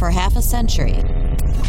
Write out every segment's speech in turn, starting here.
For half a century,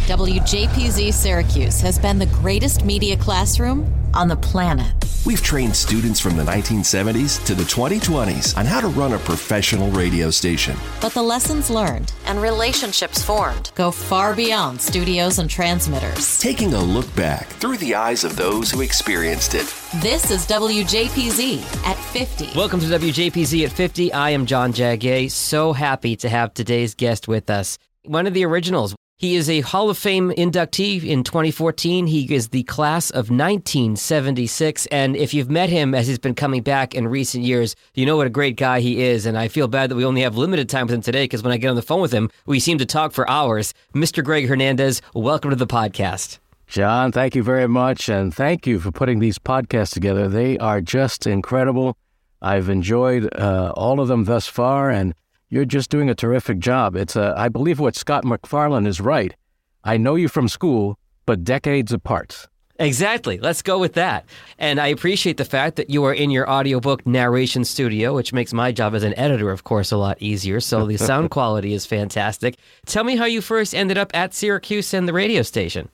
WJPZ Syracuse has been the greatest media classroom on the planet. We've trained students from the 1970s to the 2020s on how to run a professional radio station. But the lessons learned and relationships formed go far beyond studios and transmitters. Taking a look back through the eyes of those who experienced it. This is WJPZ at 50. Welcome to WJPZ at 50. I am John Jagay. So happy to have today's guest with us. One of the originals. He is a Hall of Fame inductee in 2014. He is the class of 1976. And if you've met him as he's been coming back in recent years, you know what a great guy he is. And I feel bad that we only have limited time with him today because when I get on the phone with him, we seem to talk for hours. Mr. Greg Hernandez, welcome to the podcast. John, thank you very much. And thank you for putting these podcasts together. They are just incredible. I've enjoyed uh, all of them thus far. And you're just doing a terrific job. It's a, I believe what Scott MacFarlane is right. I know you from school, but decades apart. Exactly. Let's go with that. And I appreciate the fact that you are in your audiobook narration studio, which makes my job as an editor, of course, a lot easier. So the sound quality is fantastic. Tell me how you first ended up at Syracuse and the radio station.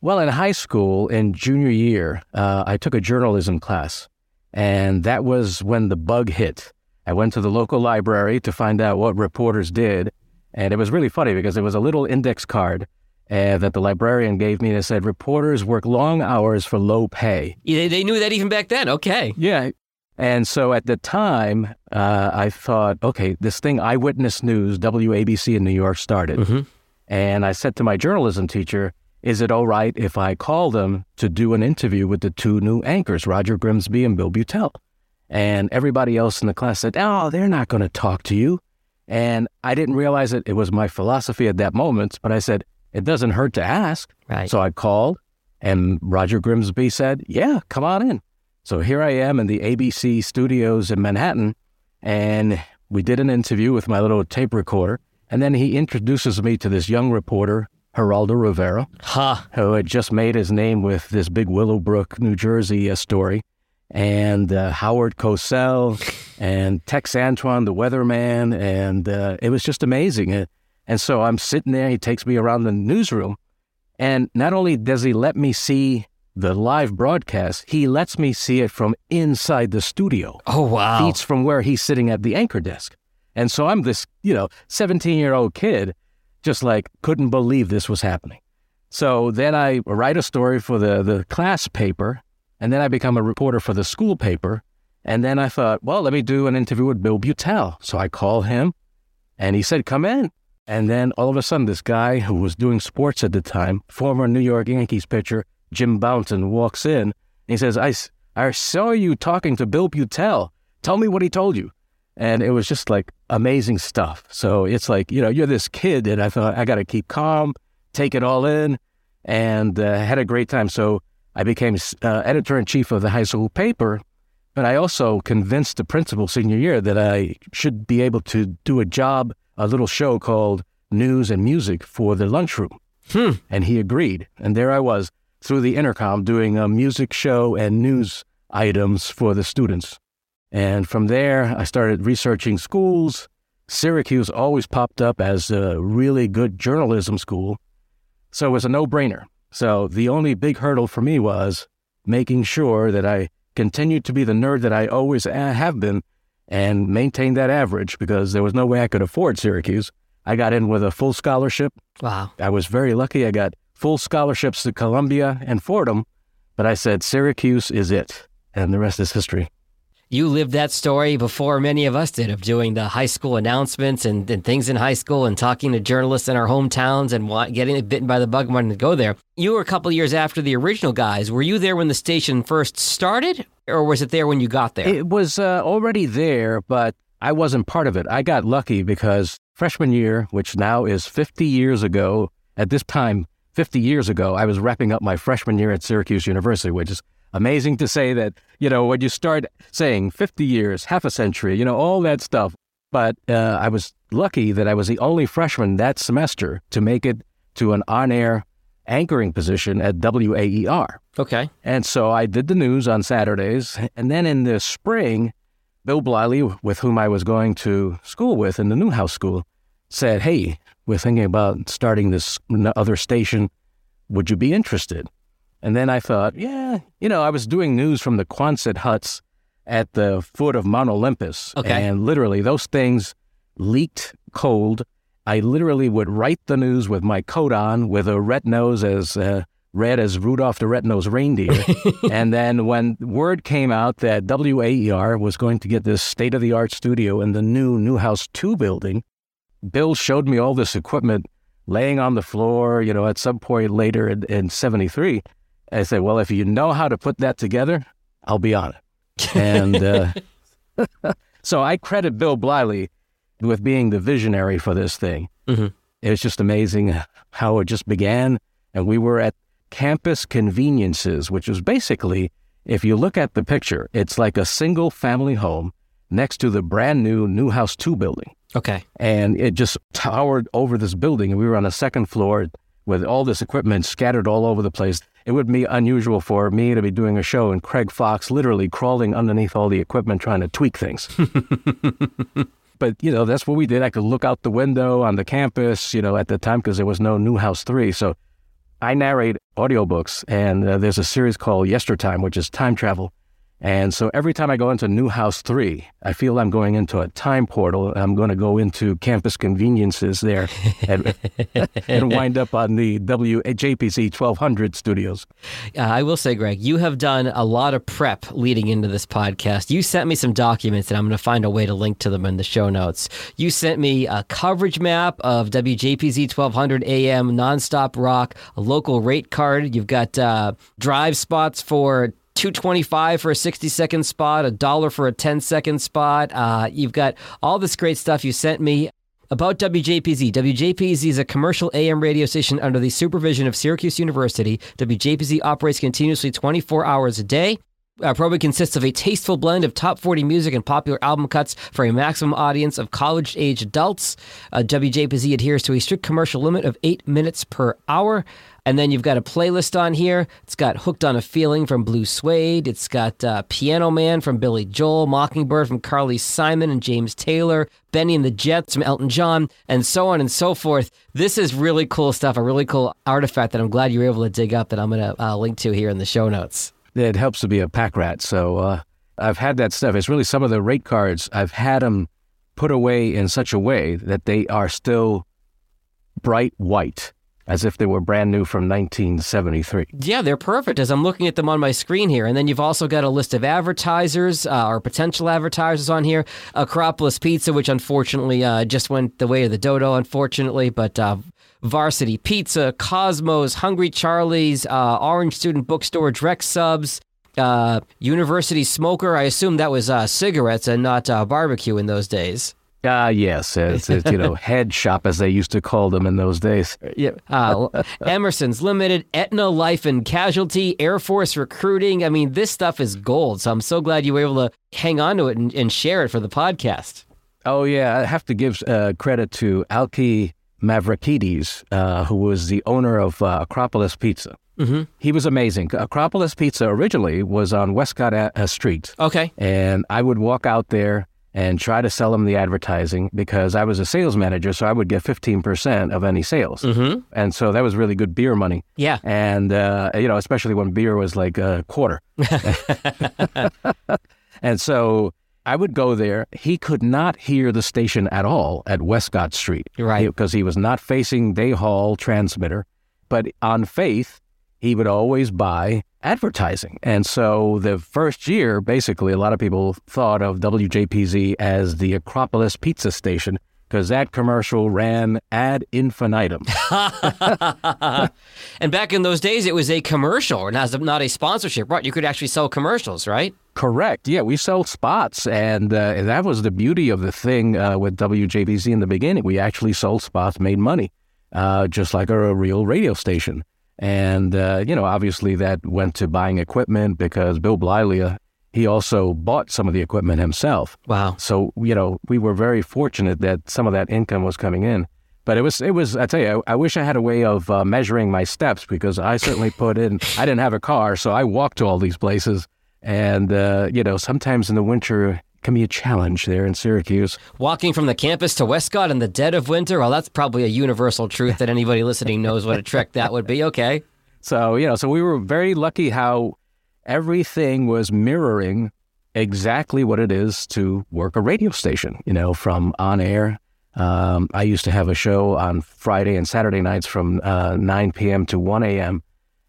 Well, in high school, in junior year, uh, I took a journalism class, and that was when the bug hit. I went to the local library to find out what reporters did. And it was really funny because it was a little index card uh, that the librarian gave me and it said, Reporters work long hours for low pay. Yeah, they knew that even back then. Okay. Yeah. And so at the time, uh, I thought, okay, this thing, Eyewitness News, WABC in New York, started. Mm-hmm. And I said to my journalism teacher, is it all right if I call them to do an interview with the two new anchors, Roger Grimsby and Bill Beutel? And everybody else in the class said, Oh, they're not going to talk to you. And I didn't realize it. It was my philosophy at that moment, but I said, It doesn't hurt to ask. Right. So I called, and Roger Grimsby said, Yeah, come on in. So here I am in the ABC studios in Manhattan, and we did an interview with my little tape recorder. And then he introduces me to this young reporter, Geraldo Rivera, huh. who had just made his name with this big Willowbrook, New Jersey uh, story and uh, Howard Cosell and Tex Antoine, the weatherman. And uh, it was just amazing. And, and so I'm sitting there, he takes me around the newsroom. And not only does he let me see the live broadcast, he lets me see it from inside the studio. Oh, wow. Feet from where he's sitting at the anchor desk. And so I'm this, you know, 17 year old kid, just like couldn't believe this was happening. So then I write a story for the, the class paper and then I become a reporter for the school paper. And then I thought, well, let me do an interview with Bill Beutel. So I call him and he said, come in. And then all of a sudden, this guy who was doing sports at the time, former New York Yankees pitcher Jim Bouton, walks in and he says, I, I saw you talking to Bill Beutel. Tell me what he told you. And it was just like amazing stuff. So it's like, you know, you're this kid, and I thought, I got to keep calm, take it all in, and uh, had a great time. So I became uh, editor in chief of the high school paper, but I also convinced the principal senior year that I should be able to do a job, a little show called News and Music for the lunchroom. Hmm. And he agreed. And there I was through the intercom doing a music show and news items for the students. And from there, I started researching schools. Syracuse always popped up as a really good journalism school. So it was a no brainer. So the only big hurdle for me was making sure that I continued to be the nerd that I always uh, have been and maintain that average because there was no way I could afford Syracuse. I got in with a full scholarship. Wow. I was very lucky. I got full scholarships to Columbia and Fordham, but I said Syracuse is it. And the rest is history you lived that story before many of us did of doing the high school announcements and, and things in high school and talking to journalists in our hometowns and getting bitten by the bug wanting to go there. You were a couple years after the original guys. Were you there when the station first started, or was it there when you got there? It was uh, already there, but I wasn't part of it. I got lucky because freshman year, which now is 50 years ago, at this time, 50 years ago, I was wrapping up my freshman year at Syracuse University, which is amazing to say that, you know, when you start saying 50 years, half a century, you know, all that stuff. But uh, I was lucky that I was the only freshman that semester to make it to an on air anchoring position at WAER. Okay. And so I did the news on Saturdays. And then in the spring, Bill Bleyle, with whom I was going to school with in the Newhouse School, said, "Hey, we're thinking about starting this other station. Would you be interested?" And then I thought, yeah, you know, I was doing news from the Quonset huts at the foot of Mount Olympus. Okay. And literally, those things leaked cold. I literally would write the news with my coat on, with a red nose as uh, red as Rudolph the Red-Nosed Reindeer. and then when word came out that WAER was going to get this state-of-the-art studio in the new Newhouse 2 building, Bill showed me all this equipment laying on the floor, you know, at some point later in, in 73. I said, well, if you know how to put that together, I'll be on it. And uh, so I credit Bill Bleyle with being the visionary for this thing. Mm-hmm. It was just amazing how it just began. And we were at Campus Conveniences, which was basically, if you look at the picture, it's like a single family home next to the brand new Newhouse 2 building. Okay. And it just towered over this building. And we were on the second floor with all this equipment scattered all over the place. It would be unusual for me to be doing a show and Craig Fox literally crawling underneath all the equipment trying to tweak things. but, you know, that's what we did. I could look out the window on the campus, you know, at the time because there was no Newhouse 3. So I narrate audiobooks, and uh, there's a series called Yestertime, which is time travel. And so every time I go into Newhouse 3, I feel I'm going into a time portal. I'm going to go into campus conveniences there and, and wind up on the WJPZ 1200 studios. Uh, I will say, Greg, you have done a lot of prep leading into this podcast. You sent me some documents, and I'm going to find a way to link to them in the show notes. You sent me a coverage map of WJPZ 1200 AM nonstop rock, a local rate card. You've got uh, drive spots for 225 for a 60 second spot, a dollar for a 10 second spot. Uh, you've got all this great stuff you sent me about WJPZ. WJPZ is a commercial AM radio station under the supervision of Syracuse University. WJPZ operates continuously 24 hours a day. Our program consists of a tasteful blend of top 40 music and popular album cuts for a maximum audience of college age adults. Uh, WJPZ adheres to a strict commercial limit of eight minutes per hour. And then you've got a playlist on here. It's got Hooked on a Feeling from Blue Swede. It's got uh, Piano Man from Billy Joel, Mockingbird from Carly Simon and James Taylor, Benny and the Jets from Elton John, and so on and so forth. This is really cool stuff, a really cool artifact that I'm glad you were able to dig up that I'm going to uh, link to here in the show notes. It helps to be a pack rat. So uh, I've had that stuff. It's really some of the rate cards, I've had them put away in such a way that they are still bright white as if they were brand new from 1973. Yeah, they're perfect as I'm looking at them on my screen here. And then you've also got a list of advertisers uh, or potential advertisers on here. Acropolis Pizza, which unfortunately uh, just went the way of the dodo, unfortunately, but. Uh, Varsity Pizza, Cosmos, Hungry Charlie's, uh, Orange Student Bookstore, Drex Subs, uh, University Smoker. I assume that was uh, cigarettes and not barbecue in those days. Ah, uh, yes, it's, it's, you know head shop as they used to call them in those days. Yeah, uh, Emerson's Limited, Aetna Life and Casualty, Air Force Recruiting. I mean, this stuff is gold. So I'm so glad you were able to hang on to it and, and share it for the podcast. Oh yeah, I have to give uh, credit to Alki Mavrakides, uh, who was the owner of uh, Acropolis Pizza. Mm-hmm. He was amazing. Acropolis Pizza originally was on Westcott uh, Street. Okay. And I would walk out there and try to sell him the advertising because I was a sales manager, so I would get 15% of any sales. Mm-hmm. And so that was really good beer money. Yeah. And, uh, you know, especially when beer was like a quarter. and so I would go there. He could not hear the station at all at Westcott Street. Right. Because he, was not facing Day Hall transmitter. But on faith, he would always buy advertising. And so the first year, basically, a lot of people thought of WJPZ as the Acropolis Pizza Station because that commercial ran ad infinitum. and back in those days, it was a commercial, not, not a sponsorship, right? You could actually sell commercials, right? Correct. Yeah, we sell spots, and uh, that was the beauty of the thing uh, with WJPZ in the beginning. We actually sold spots, made money, uh, just like a, a, real radio station. And uh, you know, obviously, that went to buying equipment because Bill Bleyle, uh, he also bought some of the equipment himself. Wow. So you know, we were very fortunate that some of that income was coming in. But it was, it was. I tell you, I, I wish I had a way of uh, measuring my steps because I certainly put in. I didn't have a car, so I walked to all these places. And, uh, you know, sometimes in the winter, can be a challenge there in Syracuse. Walking from the campus to Westcott in the dead of winter, well, that's probably a universal truth that anybody listening knows what a trek that would be. Okay. So, you know, so we were very lucky how everything was mirroring exactly what it is to work a radio station, you know, from on air. Um, I used to have a show on Friday and Saturday nights from uh, 9 p.m. to 1 a.m.,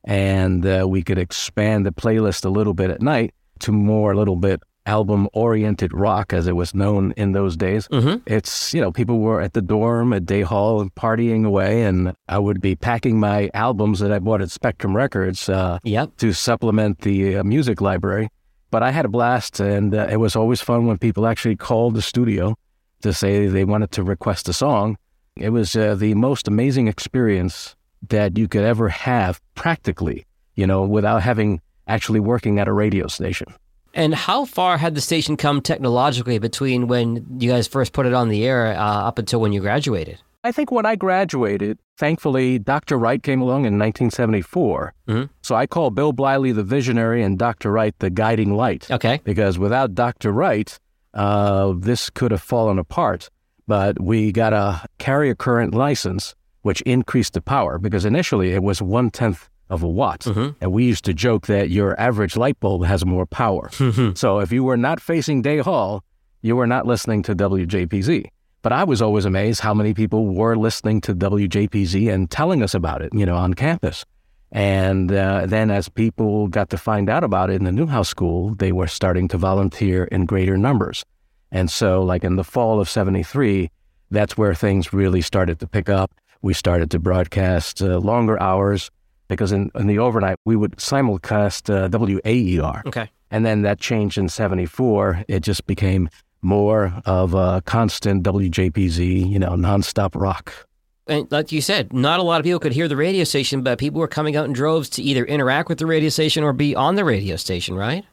and uh, we could expand the playlist a little bit at night to more a little bit album oriented rock as it was known in those days. Mm-hmm. It's, you know, people were at the dorm at Day Hall and partying away, and I would be packing my albums that I bought at Spectrum Records uh, Yep. to supplement the uh, music library. But I had a blast, and uh, it was always fun when people actually called the studio to say they wanted to request a song. It was uh, the most amazing experience that you could ever have practically, you know, without having actually working at a radio station. And how far had the station come technologically between when you guys first put it on the air uh, up until when you graduated? I think when I graduated, thankfully, Dr. Wright came along in 1974. Mhm. So I call Bill Bleyle the visionary and Dr. Wright the guiding light. Okay. Because without Dr. Wright, uh, this could have fallen apart. But we got a carrier current license, which increased the power because initially it was one tenth of a watt. And we used to joke that your average light bulb has more power. so if you were not facing Day Hall, you were not listening to WJPZ. But I was always amazed how many people were listening to WJPZ and telling us about it, you know, on campus. And uh, then as people got to find out about it in the Newhouse School, they were starting to volunteer in greater numbers. And so, like in the fall of 73, that's where things really started to pick up. We started to broadcast uh, longer hours because in, in the overnight, we would simulcast uh, WAER. Okay. And then that changed in 74. It just became more of a constant WJPZ, you know, nonstop rock. And like you said, not a lot of people could hear the radio station, but people were coming out in droves to either interact with the radio station or be on the radio station, right?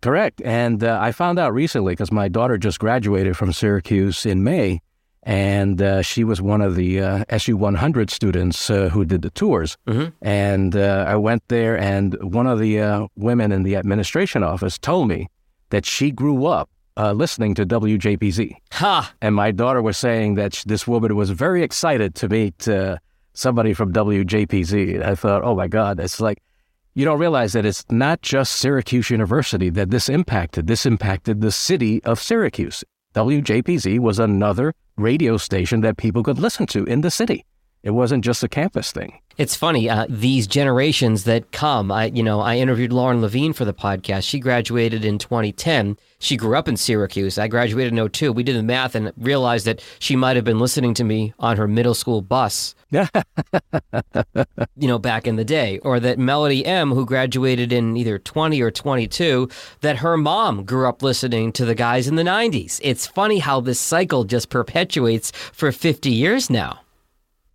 Correct. And uh, I found out recently because my daughter just graduated from Syracuse in May, and uh, she was one of the uh, SU 100 students uh, who did the tours. Mhm. And uh, I went there, and one of the uh, women in the administration office told me that she grew up uh, listening to WJPZ. Ha! And my daughter was saying that sh- this woman was very excited to meet uh, somebody from WJPZ. And I thought, oh my God, it's like, you don't realize that it's not just Syracuse University that this impacted. This impacted the city of Syracuse. WJPZ was another radio station that people could listen to in the city. It wasn't just a campus thing. It's funny, uh, these generations that come. I, you know, I interviewed Lauren Levine for the podcast. She graduated in 2010. She grew up in Syracuse. I graduated in 02. We did the math and realized that she might have been listening to me on her middle school bus. you know, back in the day, or that Melody M, who graduated in either 20 or 22, that her mom grew up listening to the guys in the 90s. It's funny how this cycle just perpetuates for 50 years now.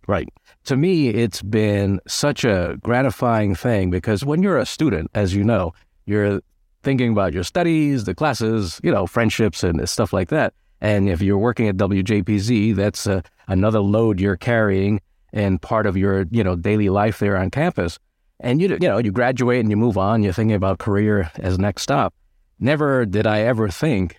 Right. To me, it's been such a gratifying thing because when you're a student, as you know, you're thinking about your studies, the classes, you know, friendships and stuff like that. And if you're working at WJPZ, that's uh, another load you're carrying and part of your, you know, daily life there on campus. And you, you know, you graduate and you move on. You're thinking about career as next stop. Never did I ever think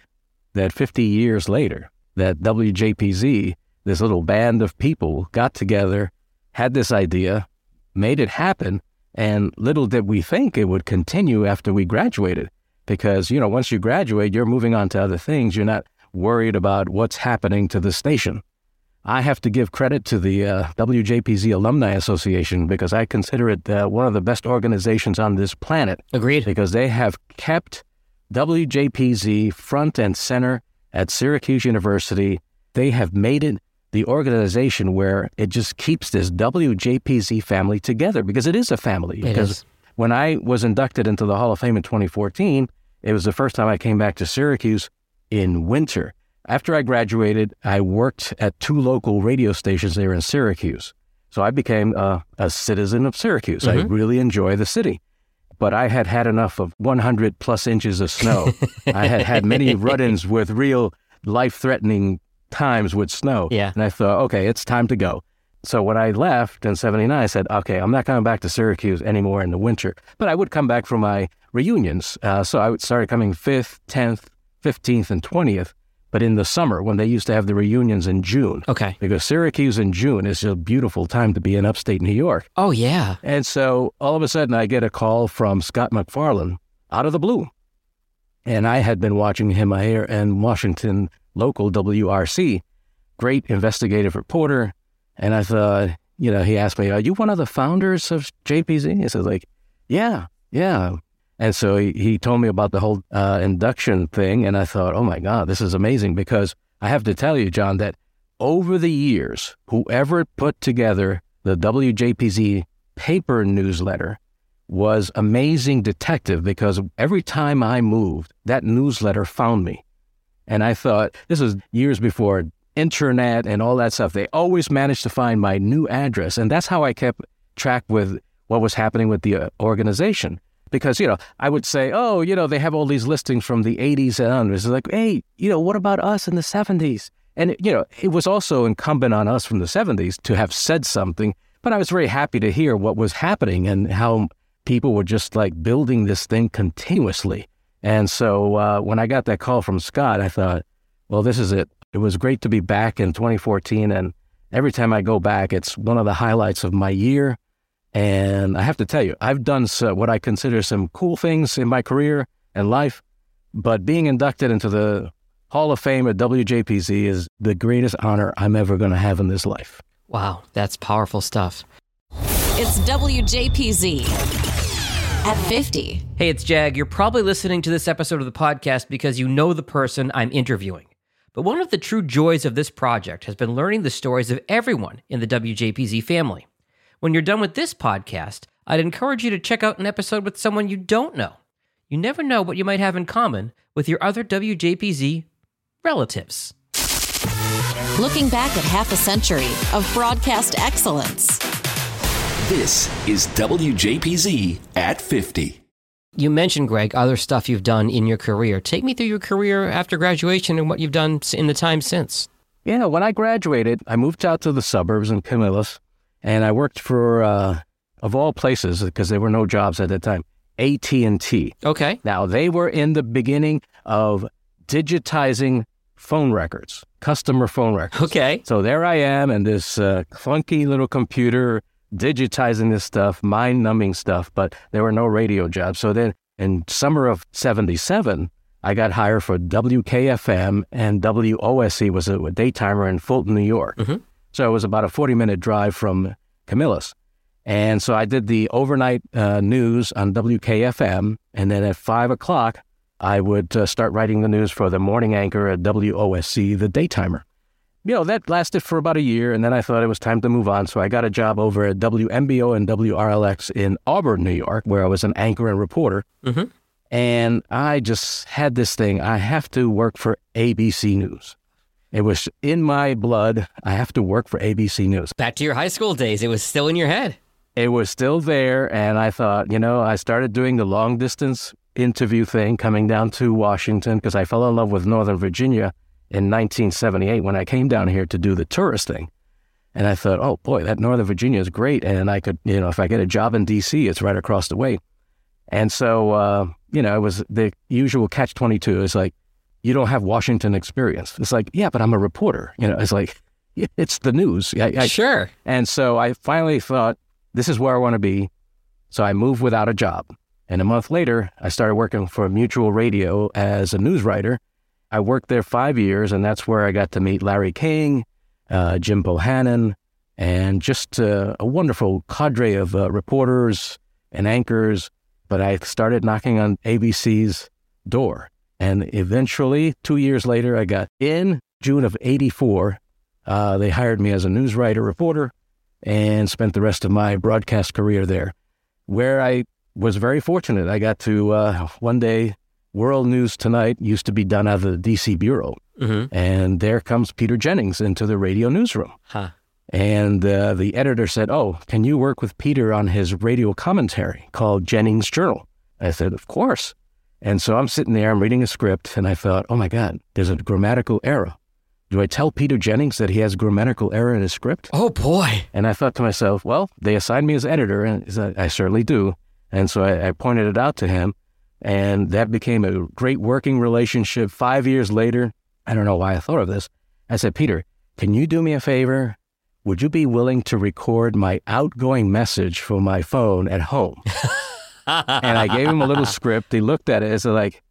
that 50 years later, that WJPZ, this little band of people, got together, had this idea, made it happen, and little did we think it would continue after we graduated. Because, you know, once you graduate, you're moving on to other things. You're not worried about what's happening to the station. I have to give credit to the uh, WJPZ Alumni Association because I consider it uh, one of the best organizations on this planet Agreed. because they have kept WJPZ front and center at Syracuse University. They have made it the organization where it just keeps this WJPZ family together because it is a family. It because is. when I was inducted into the Hall of Fame in 2014, it was the first time I came back to Syracuse in winter. After I graduated, I worked at two local radio stations there in Syracuse. So I became a, a citizen of Syracuse. I mm-hmm. really enjoy the city. But I had had enough of 100 plus inches of snow. I had had many run ins with real life threatening times with snow. Yeah. And I thought, okay, it's time to go. So when I left in 79, I said, okay, I'm not coming back to Syracuse anymore in the winter, but I would come back for my reunions. Uh, so I would started coming 5th, 10th, 15th and 20th, but in the summer when they used to have the reunions in June. Okay. Because Syracuse in June is a beautiful time to be in upstate New York. Oh, yeah. And so all of a sudden I get a call from Scott MacFarlane out of the blue. And I had been watching him here in Washington local WRC, great investigative reporter. And I thought, you know, he asked me, Are you one of the founders of JPZ? I said, like, yeah, yeah. And so he, he told me about the whole uh, induction thing. And I thought, oh my God, this is amazing because I have to tell you, John, that over the years, whoever put together the WJPZ paper newsletter was amazing detective because every time I moved, that newsletter found me. And I thought, this was years before internet and all that stuff. They always managed to find my new address. And that's how I kept track with what was happening with the uh, organization. Because, you know, I would say, oh, you know, they have all these listings from the 80s and onwards. It's like, hey, you know, what about us in the 70s? And, you know, it was also incumbent on us from the 70s to have said something. But I was very happy to hear what was happening and how people were just like building this thing continuously. And so uh, when I got that call from Scott, I thought, well, this is it. It was great to be back in 2014. And every time I go back, it's one of the highlights of my year. And I have to tell you, I've done so, what I consider some cool things in my career and life, but being inducted into the Hall of Fame at WJPZ is the greatest honor I'm ever going to have in this life. Wow, that's powerful stuff. It's WJPZ at 50. Hey, it's Jag. You're probably listening to this episode of the podcast because you know the person I'm interviewing. But one of the true joys of this project has been learning the stories of everyone in the WJPZ family. When you're done with this podcast, I'd encourage you to check out an episode with someone you don't know. You never know what you might have in common with your other WJPZ relatives. Looking back at half a century of broadcast excellence. This is WJPZ at 50. You mentioned, Greg, other stuff you've done in your career. Take me through your career after graduation and what you've done in the time since. Yeah, when I graduated, I moved out to the suburbs in Camillus and I worked for, uh, of all places, because there were no jobs at that time, AT and T. Okay. Now they were in the beginning of digitizing phone records, customer phone records. Okay. So there I am, and this uh, clunky little computer digitizing this stuff, mind-numbing stuff. But there were no radio jobs. So then, in summer of '77, I got hired for WKFM, and WOSC was a, a daytimer in Fulton, New York. Mm-hmm. So it was about a 40 minute drive from Camillus. And so I did the overnight uh, news on WKFM. And then at five o'clock, I would uh, start writing the news for the morning anchor at WOSC, the daytimer. You know, that lasted for about a year. And then I thought it was time to move on. So I got a job over at WMBO and WRLX in Auburn, New York, where I was an anchor and reporter. Mm-hmm. And I just had this thing I have to work for ABC News. It was in my blood. I have to work for ABC News. Back to your high school days, it was still in your head. It was still there. And I thought, you know, I started doing the long distance interview thing coming down to Washington because I fell in love with Northern Virginia in 1978 when I came down here to do the tourist thing. And I thought, oh boy, that Northern Virginia is great. And I could, you know, if I get a job in DC, it's right across the way. And so, uh, you know, it was the usual catch 22. It's like, you don't have Washington experience. It's like, yeah, but I'm a reporter. You know, it's like, it's the news. I, I, sure. And so I finally thought, this is where I want to be. So I moved without a job. And a month later, I started working for Mutual Radio as a news writer. I worked there five years, and that's where I got to meet Larry King, uh, Jim Bohannon, and just uh, a wonderful cadre of uh, reporters and anchors. But I started knocking on ABC's door. And eventually, two years later, I got in June of 84. Uh, they hired me as a news writer, reporter, and spent the rest of my broadcast career there, where I was very fortunate. I got to uh, one day, World News Tonight used to be done out of the DC Bureau. Mm-hmm. And there comes Peter Jennings into the radio newsroom. Huh. And uh, the editor said, Oh, can you work with Peter on his radio commentary called Jennings Journal? I said, Of course. And so I'm sitting there, I'm reading a script, and I thought, oh my God, there's a grammatical error. Do I tell Peter Jennings that he has grammatical error in his script? Oh boy. And I thought to myself, well, they assigned me as editor, and I certainly do. And so I, I pointed it out to him. And that became a great working relationship. Five years later, I don't know why I thought of this. I said, Peter, can you do me a favor? Would you be willing to record my outgoing message for my phone at home? and I gave him a little script. He looked at it as like,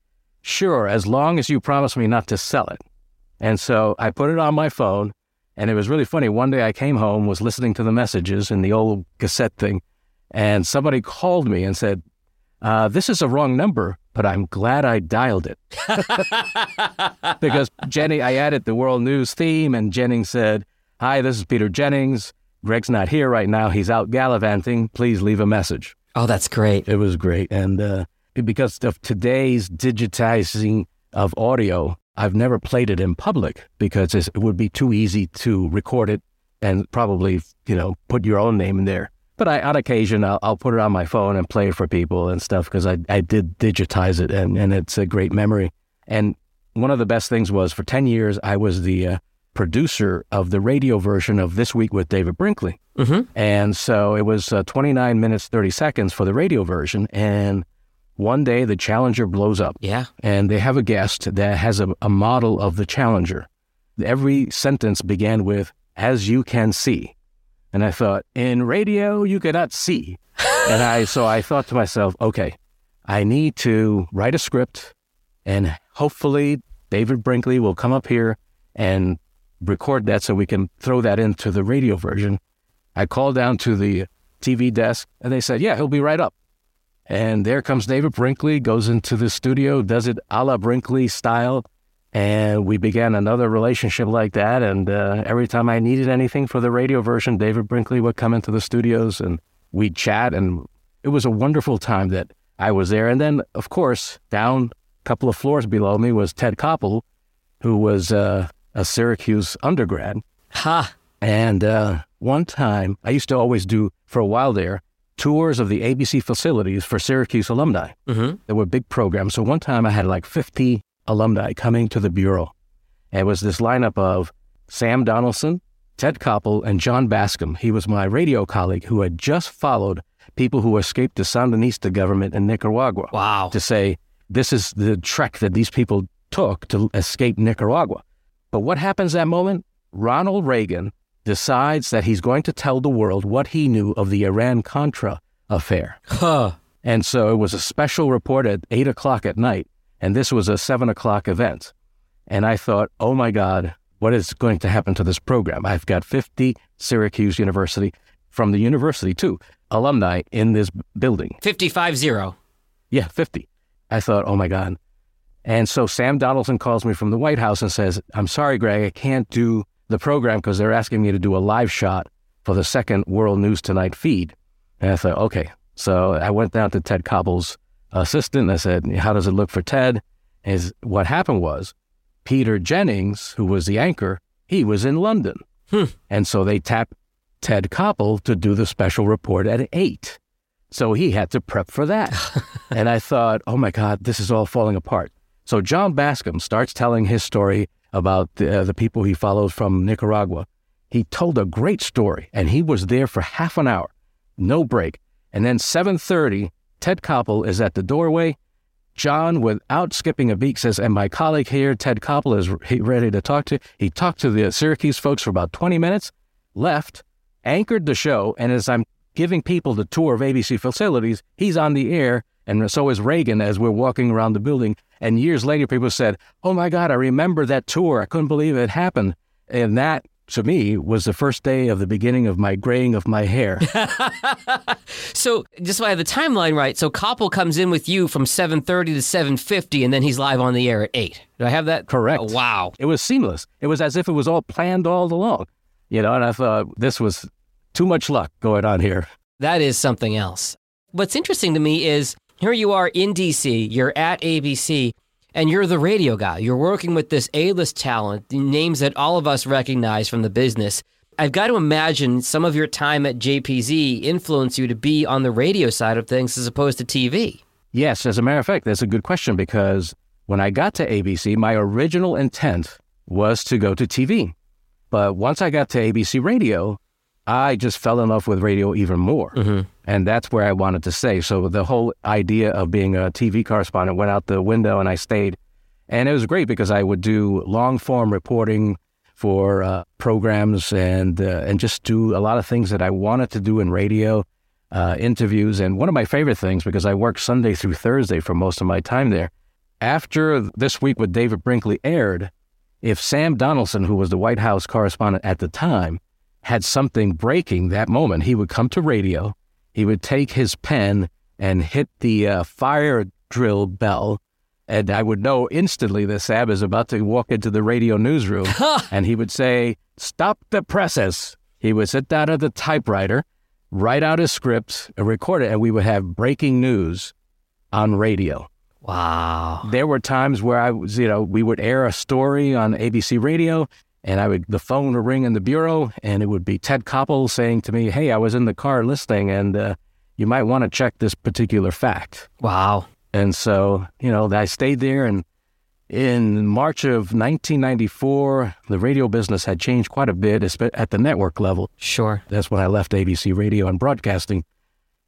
sure, as long as you promise me not to sell it. And so I put it on my phone, and it was really funny. One day I came home, was listening to the messages in the old cassette thing, and somebody called me and said, uh, This is a wrong number, but I'm glad I dialed it. because Jenny, I added the world news theme, and Jennings said, Hi, this is Peter Jennings. Greg's not here right now. He's out gallivanting. Please leave a message. Oh, that's great. It was great. And uh, because of today's digitizing of audio, I've never played it in public because it would be too easy to record it and probably, you know, put your own name in there. But I, on occasion, I'll, I'll put it on my phone and play it for people and stuff because I, I did digitize it and, and it's a great memory. And one of the best things was for 10 years, I was the uh, producer of the radio version of This Week with David Brinkley. Mm-hmm. And so it was uh, 29 minutes, 30 seconds for the radio version. And one day the Challenger blows up. Yeah. And they have a guest that has a, a model of the Challenger. Every sentence began with, as you can see. And I thought, in radio, you cannot see. and I, so I thought to myself, okay, I need to write a script and hopefully David Brinkley will come up here and record that so we can throw that into the radio version. I called down to the TV desk and they said, yeah, he'll be right up. And there comes David Brinkley, goes into the studio, does it a la Brinkley style. And we began another relationship like that. And uh, every time I needed anything for the radio version, David Brinkley would come into the studios and we'd chat. And it was a wonderful time that I was there. And then, of course, down a couple of floors below me was Ted Koppel, who was uh, a Syracuse undergrad. Ha. And uh, one time, I used to always do, for a while there, tours of the ABC facilities for Syracuse alumni. Mm-hmm. There were big programs. So one time I had like 50 alumni coming to the Bureau. And it was this lineup of Sam Donaldson, Ted Koppel, and John Bascom. He was my radio colleague who had just followed people who escaped the Sandinista government in Nicaragua Wow. to say, this is the trek that these people took to escape Nicaragua. But what happens that moment? Ronald Reagan decides that he's going to tell the world what he knew of the Iran Contra affair. Huh. And so it was a special report at eight o'clock at night, and this was a seven o'clock event. And I thought, oh my God, what is going to happen to this program? I've got 50 Syracuse University, from the university too, alumni in this building. 55 0. Yeah, 50. I thought, oh my God. And so Sam Donaldson calls me from the White House and says, I'm sorry, Greg, I can't do the program because they're asking me to do a live shot for the second World News Tonight feed. And I thought, okay. So I went down to Ted Koppel's assistant I said, how does it look for Ted? Is what happened was Peter Jennings, who was the anchor, he was in London. And so they tapped Ted Koppel to do the special report at eight. So he had to prep for that. and I thought, oh my God, this is all falling apart. So John Bascom starts telling his story about the, uh, the people he follows from Nicaragua. He told a great story, and he was there for half an hour, no break. And then 7:30, Ted Koppel is at the doorway. John, without skipping a beat, says, "And my colleague here, Ted Koppel, is re- ready to talk to." He talked to the Syracuse folks for about 20 minutes, left, anchored the show, and as I'm giving people the tour of ABC facilities, he's on the air, and so is Reagan as we're walking around the building. And years later, people said, "Oh my God, I remember that tour. I couldn't believe it happened." And that, to me, was the first day of the beginning of my graying of my hair. So just so I have the timeline right, so Koppel comes in with you from 7.30 to 7.50, and then he's live on the air at 8. Do I have that? Correct. Oh, wow. It was seamless. It was as if it was all planned all along, you know. And I thought this was too much luck going on here. That is something else. What's interesting to me is here you are in DC, you're at ABC, and you're the radio guy. You're working with this A list talent, names that all of us recognize from the business. I've got to imagine some of your time at JPZ influenced you to be on the radio side of things as opposed to TV. Yes, as a matter of fact, that's a good question because when I got to ABC, my original intent was to go to TV. But once I got to ABC Radio, I just fell in love with radio even more. And that's where I wanted to stay. So the whole idea of being a TV correspondent went out the window and I stayed. And it was great because I would do long form reporting for uh, programs and uh, and just do a lot of things that I wanted to do in radio, uh, interviews. And one of my favorite things, because I worked Sunday through Thursday for most of my time there, after This Week with David Brinkley aired, if Sam Donaldson, who was the White House correspondent at the time, had something breaking that moment, he would come to radio, he would take his pen and hit the uh, fire drill bell, and I would know instantly that Sam is about to walk into the radio newsroom, and he would say, "Stop the presses." He would sit down at the typewriter, write out his script, and record it, and we would have breaking news on radio. Wow. There were times where I was, you know, we would air a story on ABC radio and I would, the phone would ring in the bureau and it would be Ted Koppel saying to me, Hey, I was in the car listening and uh, you might want to check this particular fact. Wow. And so, you know, I stayed there and in March of 1994, the radio business had changed quite a bit at the network level. Sure. That's when I left ABC Radio and Broadcasting.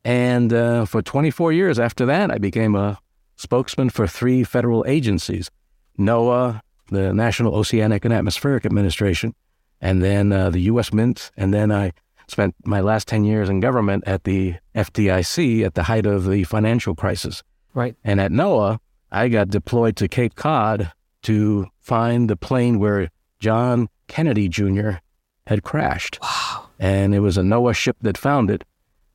And uh, for 24 years after that, I became a spokesman for three federal agencies NOAA, the National Oceanic and Atmospheric Administration, and then uh, the U.S. Mint. And then I spent my last 10 years in government at the FDIC at the height of the financial crisis. Right. And at NOAA, I got deployed to Cape Cod to find the plane where John Kennedy Jr. had crashed. Wow. And it was a NOAA ship that found it.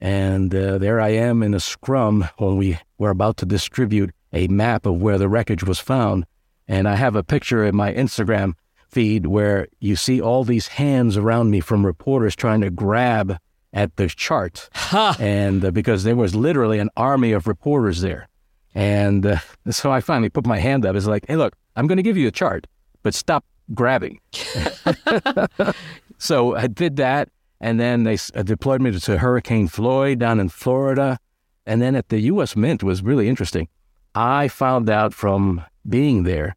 And uh, there I am in a scrum when we were about to distribute a map of where the wreckage was found. And I have a picture in my Instagram feed where you see all these hands around me from reporters trying to grab at the chart. Ha. And uh, because there was literally an army of reporters there. And uh, so I finally put my hand up. It's like, hey, look, I'm going to give you a chart, but stop grabbing. so I did that. And then they uh, deployed me to Hurricane Floyd down in Florida. And then at the U.S. Mint was really interesting. I found out from being there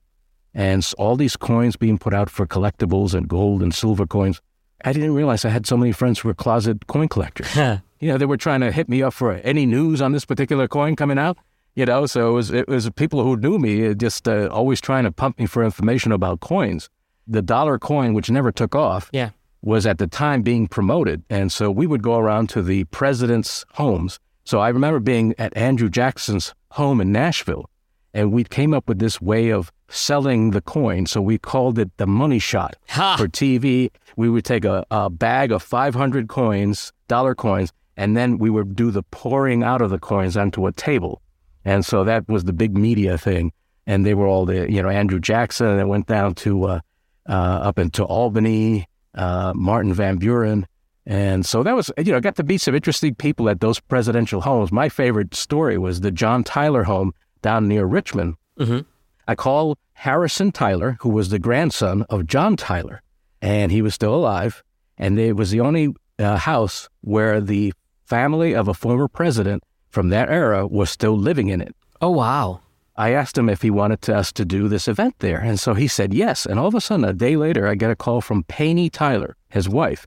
and all these coins being put out for collectibles and gold and silver coins. I didn't realize I had so many friends who were closet coin collectors. you know, they were trying to hit me up for any news on this particular coin coming out. You know, so it was it was people who knew me uh, just uh, always trying to pump me for information about coins. The dollar coin, which never took off, Yeah. was at the time being promoted. And so we would go around to the president's homes. So I remember being at Andrew Jackson's home in Nashville, and we came up with this way of selling the coin. So we called it the money shot Ha. for TV. We would take a, a bag of 500 coins, dollar coins, and then we would do the pouring out of the coins onto a table. And so that was the big media thing. And they were all the, you know, Andrew Jackson, and it went down to uh, uh, up into Albany, uh, Martin Van Buren. And so that was, you know, I got to meet some interesting people at those presidential homes. My favorite story was the John Tyler home down near Richmond. Mhm. I called Harrison Tyler, who was the grandson of John Tyler, and he was still alive. And it was the only uh, house where the family of a former president from that era was still living in it. Oh, wow. I asked him if he wanted to- us to do this event there. And so he said yes. And all of a sudden, a day later, I get a call from Payne Tyler, his wife.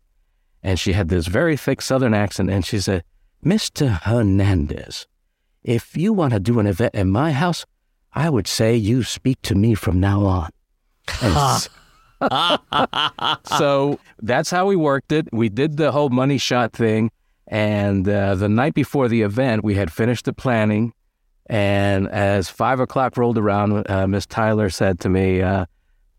And she had this very thick Southern accent. And she said, Mr. Hernandez, if you want to do an event in my house, I would say you speak to me from now on. So that's how we worked it. We did the whole money shot thing. And uh, the night before the event, we had finished the planning. And as five o'clock rolled around, uh, Miss Tyler said to me, uh,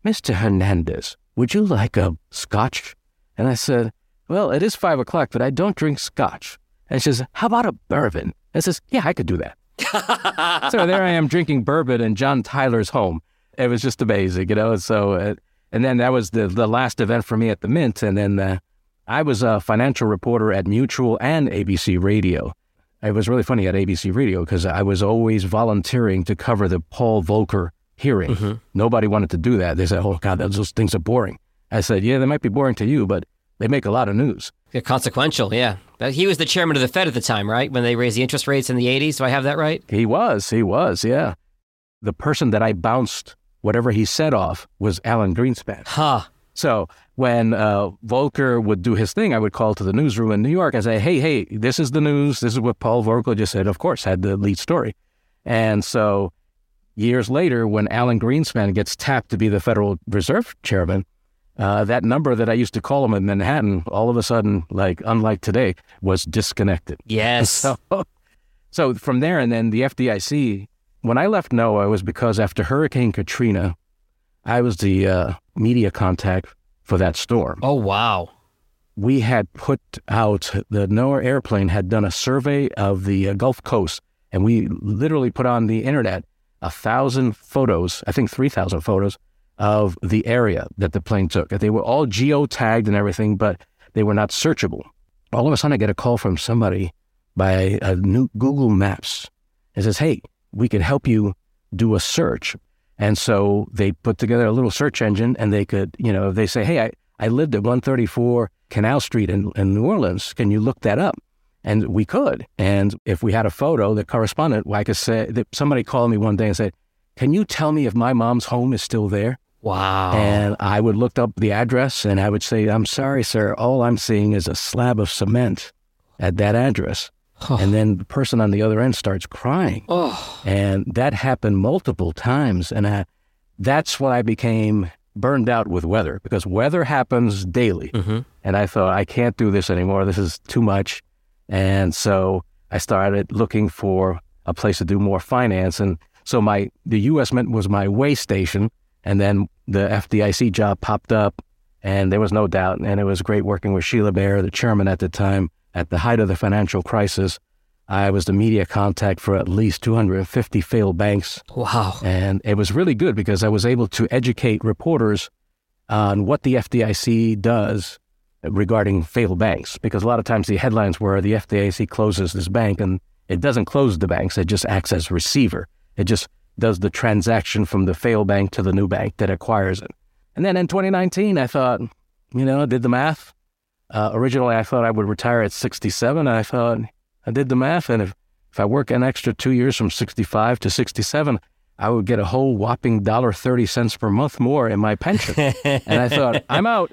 Mr. Hernandez, would you like a scotch? And I said, Well, it is five o'clock, but I don't drink scotch. And she says, How about a bourbon? I says, Yeah, I could do that. so there I am drinking bourbon in John Tyler's home. It was just amazing, you know. So, uh, and then that was the the last event for me at the Mint. And then uh, I was a financial reporter at Mutual and ABC Radio. It was really funny at ABC Radio because I was always volunteering to cover the Paul Volcker hearing. Nobody wanted to do that. They said, "Oh God, those things are boring." I said, "Yeah, they might be boring to you, but they make a lot of news." Yeah, consequential, yeah. But he was the chairman of the Fed at the time, right? When they raised the interest rates in the 80s. Do I have that right? He was, he was, yeah. The person that I bounced whatever he said off was Alan Greenspan. Huh. So when uh, Volcker would do his thing, I would call to the newsroom in New York and say, "Hey, hey, this is the news. This is what Paul Volcker just said." Of course, had the lead story, and so years later, when Alan Greenspan gets tapped to be the Federal Reserve chairman, uh, that number that I used to call him in Manhattan, all of a sudden, like unlike today, was disconnected. Yes. So, so from there, and then the FDIC. When I left NOAA, it was because after Hurricane Katrina, I was the uh, media contact for that storm. Oh, wow. We had put out, the NOAA airplane had done a survey of the uh, Gulf Coast, and we literally put on the internet a thousand photos, I think 3,000 photos of the area that the plane took. They were all geotagged and everything, but they were not searchable. All of a sudden, I get a call from somebody by a new Google Maps. It says, Hey, we can help you do a search. And so they put together a little search engine and they could, you know, they say, Hey, I, I lived at 134 Canal Street in, in New Orleans. Can you look that up? And we could. And if we had a photo that corresponded, I could say that somebody called me one day and said, Can you tell me if my mom's home is still there? Wow. And I would look up the address and I would say, I'm sorry, sir. All I'm seeing is a slab of cement at that address. and then the person on the other end starts crying. oh, And that happened multiple times. And I, that's when I became burned out with weather because weather happens daily. Mm-hmm. And I thought, I can't do this anymore. This is too much. And so I started looking for a place to do more finance. And so my the U.S. Mint was my way station. And then the FDIC job popped up, and there was no doubt. And it was great working with Sheila Bair, the chairman at the time, at the height of the financial crisis. I was the media contact for at least 250 failed banks. wow. And it was really good because I was able to educate reporters on what the FDIC does regarding failed banks. Because a lot of times the headlines were the FDIC closes this bank and it doesn't close the banks, it just acts as receiver. It just does the transaction from the failed bank to the new bank that acquires it. And then in 2019, I thought, you know, I did the math. Uh, originally, I thought I would retire at 67. I thought I did the math, and if, if I work an extra two years from 65 to 67, I would get a whole whopping dollar thirty cents per month more in my pension. and I thought, I'm out.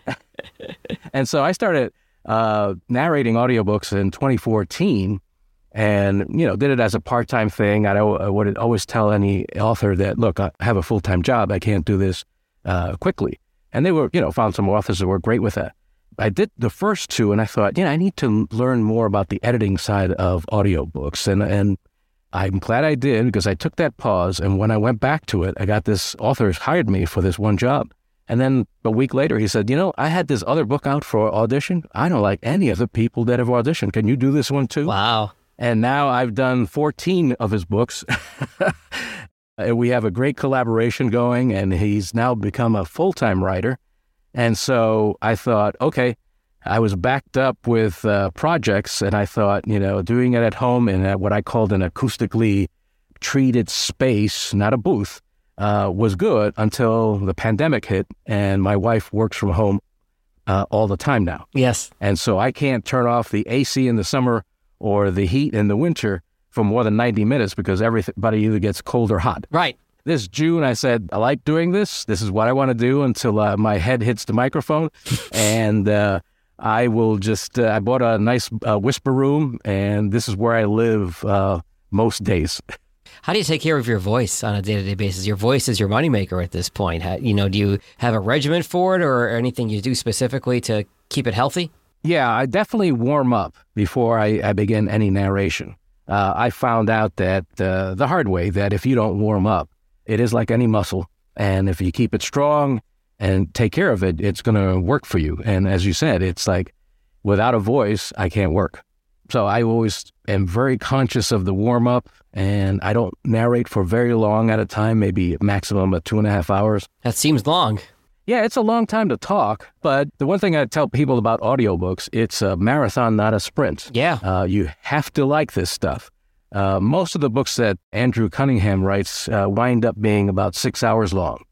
and so I started uh, narrating audiobooks in 2014 and you know did it as a part-time thing. I, I would always tell any author that look i have a full-time job. I can't do this uh, quickly. And they were you know found some authors that were great with that. I did the first two and i thought you know i need to learn more about the editing side of audiobooks. And and i'm glad i did because i took that pause and when i went back to it i got this author hired me for this one job. And then a week later he said you know i had this other book out for audition. I don't like any of the people that have auditioned. Can you do this one too? Wow. And now I've done 14 of his books. And we have a great collaboration going, and he's now become a full time writer. And so I thought, okay, I was backed up with uh, projects, and I thought, you know, doing it at home in a, what I called an acoustically treated space, not a booth, uh, was good until the pandemic hit, and my wife works from home uh, all the time now. Yes. And so I can't turn off the AC in the summer or the heat in the winter for more than 90 minutes because everybody either gets cold or hot. Right. This June, I said, I like doing this. This is what I want to do until uh, my head hits the microphone. and uh, I will just, uh, I bought a nice uh, whisper room, and this is where I live uh, most days. How do you take care of your voice on a day to day basis? Your voice is your moneymaker at this point. Ha- You know, do you have a regimen for it or anything you do specifically to keep it healthy? Yeah, I definitely warm up before I, I begin any narration. Uh, I found out that uh, the hard way that if you don't warm up, it is like any muscle. And if you keep it strong and take care of it, it's going to work for you. And as you said, it's like without a voice, I can't work. So I always am very conscious of the warm up and I don't narrate for very long at a time, maybe maximum of two and a half hours. That seems long. Yeah, it's a long time to talk, but the one thing I tell people about audiobooks, it's a marathon, not a sprint. Yeah. Uh, you have to like this stuff. Uh, most of the books that Andrew Cunningham writes uh, wind up being about six hours long.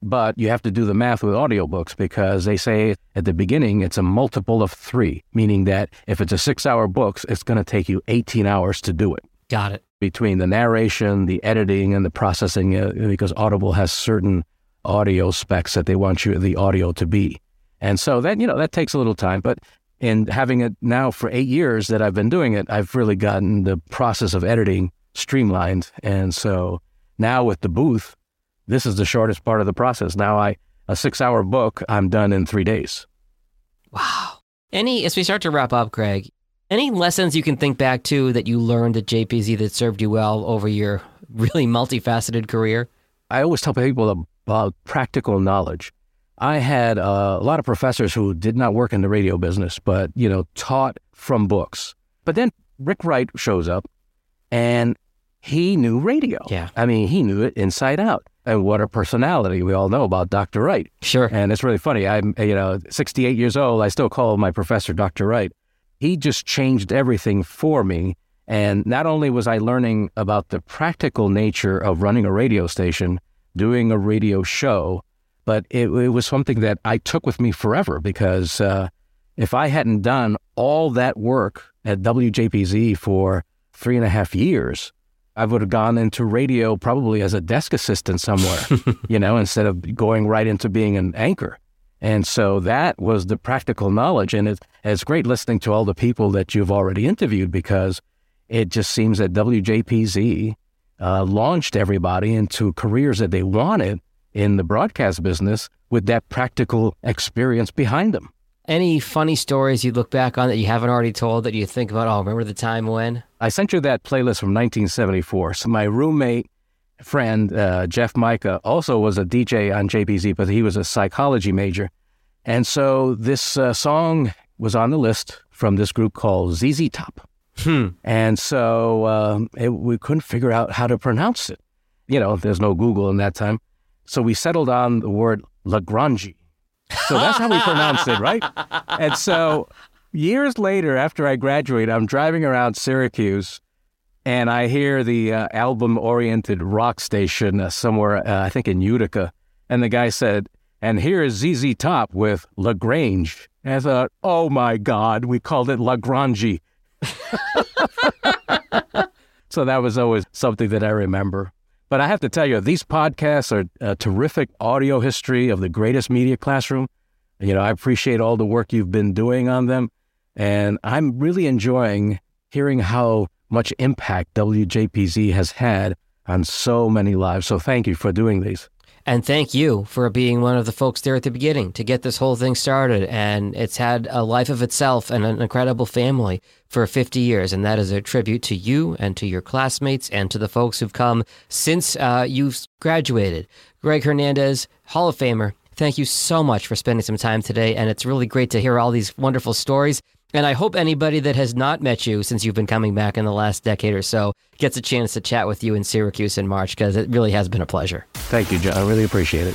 But you have to do the math with audiobooks because they say at the beginning it's a multiple of three, meaning that if it's a six hour book, it's going to take you 18 hours to do it Got it. between the narration, the editing, and the processing, uh, because Audible has certain audio specs that they want you the audio to be. And so that, you know, that takes a little time. But in having it now for eight years that I've been doing it, I've really gotten the process of editing streamlined. And so now with the booth, this is the shortest part of the process. Now I, a six hour book, I'm done in three days. Wow. Any, as we start to wrap up, Greg, any lessons you can think back to that you learned at JPZ that served you well over your really multifaceted career? I always tell people about practical knowledge. I had uh, a lot of professors who did not work in the radio business, but you know, taught from books. But then Rick Wright shows up, and he knew radio. Yeah, I mean, he knew it inside out. And what a personality! We all know about Dr. Wright. Sure. And it's really funny. I'm you know 68 years old. I still call my professor Dr. Wright. He just changed everything for me. And not only was I learning about the practical nature of running a radio station, doing a radio show, but it, it was something that I took with me forever because uh, if I hadn't done all that work at WJPZ for three and a half years, I would have gone into radio probably as a desk assistant somewhere, you know, instead of going right into being an anchor. And so that was the practical knowledge. And it, it's great listening to all the people that you've already interviewed because it just seems that WJPZ uh, launched everybody into careers that they wanted in the broadcast business with that practical experience behind them. Any funny stories you look back on that you haven't already told that you think about, oh, remember the time when? I sent you that playlist from 1974. So my roommate, friend, uh, Jeff Micah, also was a DJ on JPZ, but he was a psychology major. And so this uh, song was on the list from this group called ZZ Top. Hmm. And so um, it, we couldn't figure out how to pronounce it. You know, there's no Google in that time. So we settled on the word Lagrange. So that's how we pronounce it, right? And so years later, after I graduated, I'm driving around Syracuse and I hear the uh, album oriented rock station uh, somewhere, uh, I think in Utica. And the guy said, and here is ZZ Top with Lagrange. And I thought, oh my God, we called it Lagrange. So that was always something that I remember. But I have to tell you, these podcasts are a terrific audio history of the greatest media classroom. You know, I appreciate all the work you've been doing on them. And I'm really enjoying hearing how much impact WJPZ has had on so many lives. So thank you for doing these. And thank you for being one of the folks there at the beginning to get this whole thing started. And it's had a life of itself and an incredible family for 50 years. And that is a tribute to you and to your classmates and to the folks who've come since uh, you've graduated. Greg Hernandez, Hall of Famer, thank you so much for spending some time today. And it's really great to hear all these wonderful stories. And I hope anybody that has not met you since you've been coming back in the last decade or so gets a chance to chat with you in Syracuse in March because it really has been a pleasure. Thank you, John. I really appreciate it.